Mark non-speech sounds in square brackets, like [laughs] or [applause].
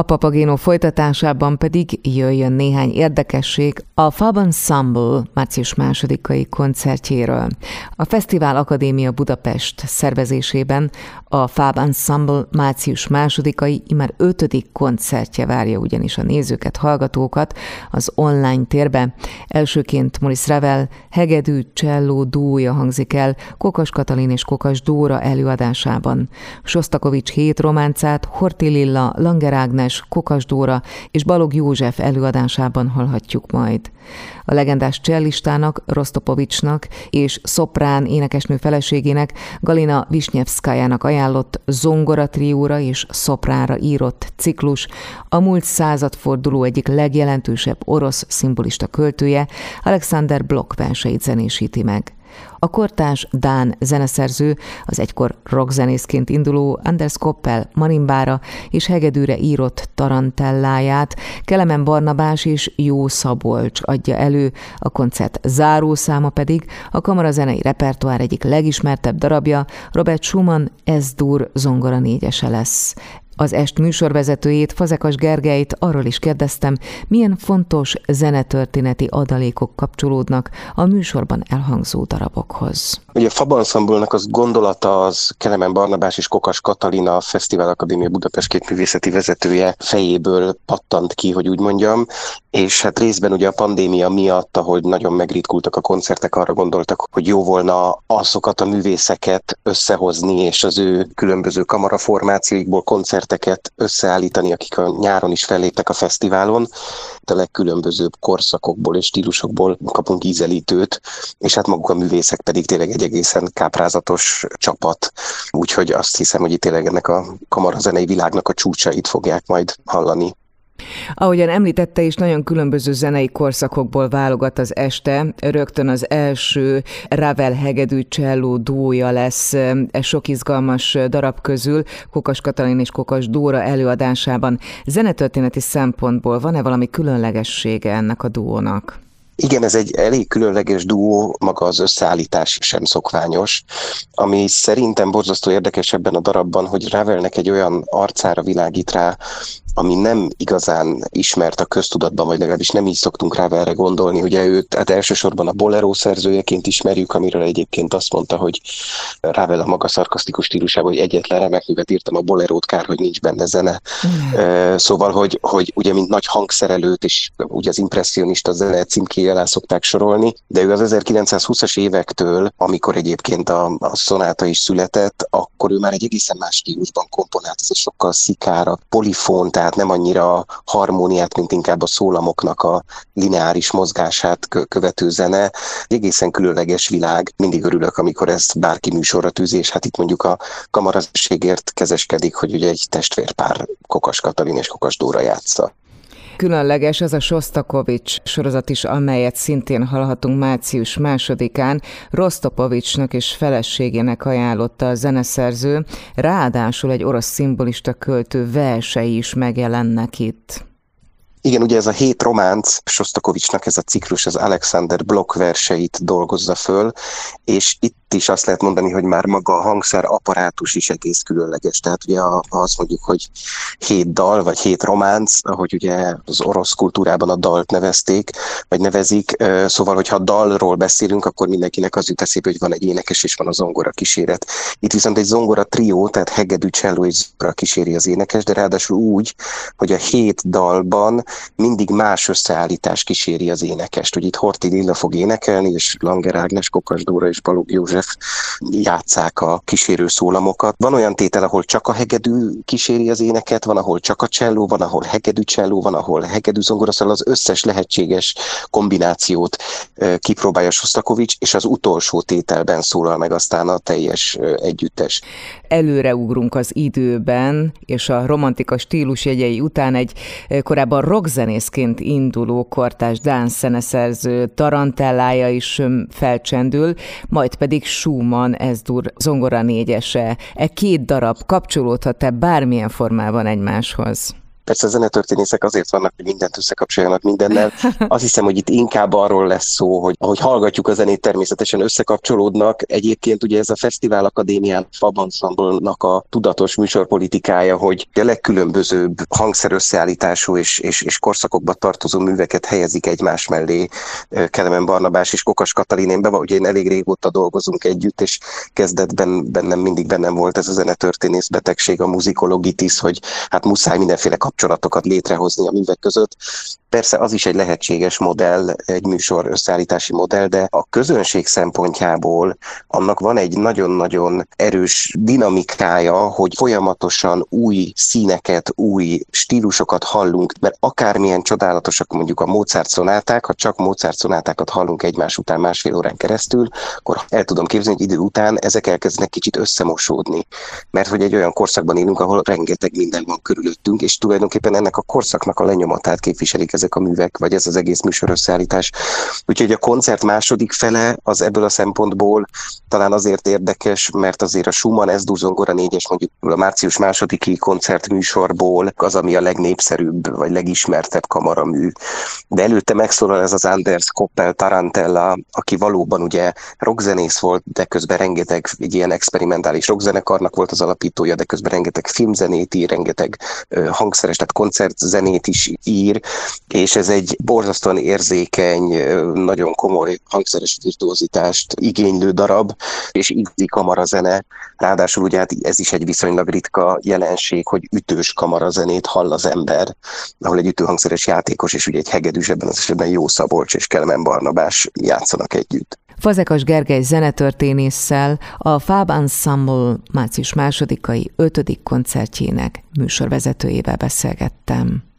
A Papagéno folytatásában pedig jöjjön néhány érdekesség a Fab Ensemble március másodikai koncertjéről. A Fesztivál Akadémia Budapest szervezésében a Fab Ensemble március másodikai, imár ötödik koncertje várja ugyanis a nézőket, hallgatókat az online térbe. Elsőként Moris Revel hegedű, cselló dúja hangzik el Kokas Katalin és Kokas Dóra előadásában. Sostakovics hét románcát Horti Lilla, Langer Ágnes, Kokas Dóra és Balog József előadásában hallhatjuk majd. A legendás cellistának, Rostopovicsnak és szoprán énekesnő feleségének Galina Visnyevszkájának ajánlott zongora trióra és szopránra írott ciklus, a múlt századforduló egyik legjelentősebb orosz szimbolista költője, Alexander Blok verseit zenésíti meg. A kortárs Dán zeneszerző az egykor rockzenészként induló Anders Koppel marimbára és hegedűre írott tarantelláját Kelemen Barnabás és Jó Szabolcs adja elő, a koncert zárószáma pedig a kamarazenei repertoár egyik legismertebb darabja Robert Schumann Ez-dur zongora négyese lesz. Az est műsorvezetőjét, Fazekas Gergelyt arról is kérdeztem, milyen fontos zenetörténeti adalékok kapcsolódnak a műsorban elhangzó darabokhoz. Ugye a Fab az gondolata az Kelemen Barnabás és Kokas Katalina a Fesztivál Akadémia Budapest két művészeti vezetője fejéből pattant ki, hogy úgy mondjam, és hát részben ugye a pandémia miatt, ahogy nagyon megritkultak a koncertek, arra gondoltak, hogy jó volna azokat a művészeket összehozni, és az ő különböző kamaraformációikból koncerteket összeállítani, akik a nyáron is felléptek a fesztiválon. A legkülönbözőbb korszakokból és stílusokból kapunk ízelítőt, és hát maguk a művészek pedig tényleg egészen káprázatos csapat. Úgyhogy azt hiszem, hogy itt tényleg ennek a kamarazenei világnak a csúcsait fogják majd hallani. Ahogyan említette is, nagyon különböző zenei korszakokból válogat az este. Rögtön az első Ravel hegedű cselló dúja lesz e sok izgalmas darab közül, Kokas Katalin és Kokas Dóra előadásában. Zenetörténeti szempontból van-e valami különlegessége ennek a duónak? Igen, ez egy elég különleges duó, maga az összeállítás sem szokványos, ami szerintem borzasztó érdekes ebben a darabban, hogy Ravelnek egy olyan arcára világít rá, ami nem igazán ismert a köztudatban, vagy legalábbis nem így szoktunk rá erre gondolni. Ugye őt hát elsősorban a bolero szerzőjeként ismerjük, amiről egyébként azt mondta, hogy Ravel a maga szarkasztikus stílusában, hogy egyetlen remek művet írtam a bolerót, kár, hogy nincs benne zene. Mm. Szóval, hogy, hogy ugye mint nagy hangszerelőt, és ugye az impressionista zene címkéje alá szokták sorolni, de ő az 1920-as évektől, amikor egyébként a, a szonáta is született, akkor ő már egy egészen más stílusban komponált, ez a sokkal szikára, polifont, tehát nem annyira harmóniát, mint inkább a szólamoknak a lineáris mozgását követő zene. Egészen különleges világ. Mindig örülök, amikor ezt bárki műsorra tűzi, és hát itt mondjuk a kamarazségért kezeskedik, hogy ugye egy testvérpár Kokas Katalin és Kokas Dóra játsza. Különleges az a Sostakovics sorozat is, amelyet szintén hallhatunk március másodikán. Rostopovicsnak és feleségének ajánlotta a zeneszerző, ráadásul egy orosz szimbolista költő versei is megjelennek itt. Igen, ugye ez a hét románc, Sostakovicsnak ez a ciklus, az Alexander Block verseit dolgozza föl, és itt is azt lehet mondani, hogy már maga a hangszer apparátus is egész különleges. Tehát ugye azt mondjuk, hogy hét dal, vagy hét románc, ahogy ugye az orosz kultúrában a dalt nevezték, vagy nevezik, szóval, hogyha dalról beszélünk, akkor mindenkinek az jut eszébe, hogy van egy énekes és van a zongora kíséret. Itt viszont egy zongora trió, tehát hegedű, cselló és zongora kíséri az énekes, de ráadásul úgy, hogy a hét dalban mindig más összeállítás kíséri az énekest. Hogy itt Horti Lilla fog énekelni, és Langer Ágnes, Kokas Dóra és Balog József játszák a kísérő szólamokat. Van olyan tétel, ahol csak a hegedű kíséri az éneket, van, ahol csak a cselló, van, ahol hegedű cselló, van, ahol hegedű zongora, szóval az összes lehetséges kombinációt kipróbálja Sostakovics, és az utolsó tételben szólal meg aztán a teljes együttes. Előreugrunk az időben, és a romantika stílus jegyei után egy korábban rockzenészként induló kortás Dán szeneszerző tarantellája is felcsendül, majd pedig Schumann Ezdur zongora négyese. E két darab kapcsolódhat-e bármilyen formában egymáshoz? Persze a zenetörténészek azért vannak, hogy mindent összekapcsoljanak mindennel. [laughs] Azt hiszem, hogy itt inkább arról lesz szó, hogy ahogy hallgatjuk a zenét, természetesen összekapcsolódnak. Egyébként ugye ez a Fesztivál Akadémián Fabanszambolnak a tudatos műsorpolitikája, hogy a legkülönbözőbb hangszerösszeállítású és, és, és korszakokba tartozó műveket helyezik egymás mellé Kelemen Barnabás és Kokas Katalin. Én be, ugye én elég régóta dolgozunk együtt, és kezdetben bennem mindig bennem volt ez a zenetörténész betegség, a muzikologitis, hogy hát muszáj mindenféle kapcsolatokat létrehozni a művek között. Persze az is egy lehetséges modell, egy műsor összeállítási modell, de a közönség szempontjából annak van egy nagyon-nagyon erős dinamikája, hogy folyamatosan új színeket, új stílusokat hallunk, mert akármilyen csodálatosak mondjuk a Mozart szonáták, ha csak Mozart szonátákat hallunk egymás után másfél órán keresztül, akkor el tudom képzelni, hogy idő után ezek elkezdenek kicsit összemosódni. Mert hogy egy olyan korszakban élünk, ahol rengeteg minden van körülöttünk, és tulajdonképpen ennek a korszaknak a lenyomatát képviselik ezek a művek, vagy ez az egész műsor összeállítás. Úgyhogy a koncert második fele az ebből a szempontból talán azért érdekes, mert azért a Schumann ez zongora négyes mondjuk a március másodiki koncertműsorból az, ami a legnépszerűbb, vagy legismertebb kamaramű. De előtte megszólal ez az Anders Koppel Tarantella, aki valóban ugye rockzenész volt, de közben rengeteg egy ilyen experimentális rockzenekarnak volt az alapítója, de közben rengeteg filmzenét ír, rengeteg hangszeres, tehát koncertzenét is ír, és ez egy borzasztóan érzékeny, nagyon komoly hangszeres virtuózitást igénylő darab, és igazi kamarazene. Ráadásul ugye hát ez is egy viszonylag ritka jelenség, hogy ütős kamarazenét hall az ember, ahol egy ütőhangszeres játékos és ugye egy hegedűs ebben az esetben Jó Szabolcs és Kelmen Barnabás játszanak együtt. Fazekas Gergely zenetörténésszel a Fab Ensemble március másodikai ötödik koncertjének műsorvezetőjével beszélgettem.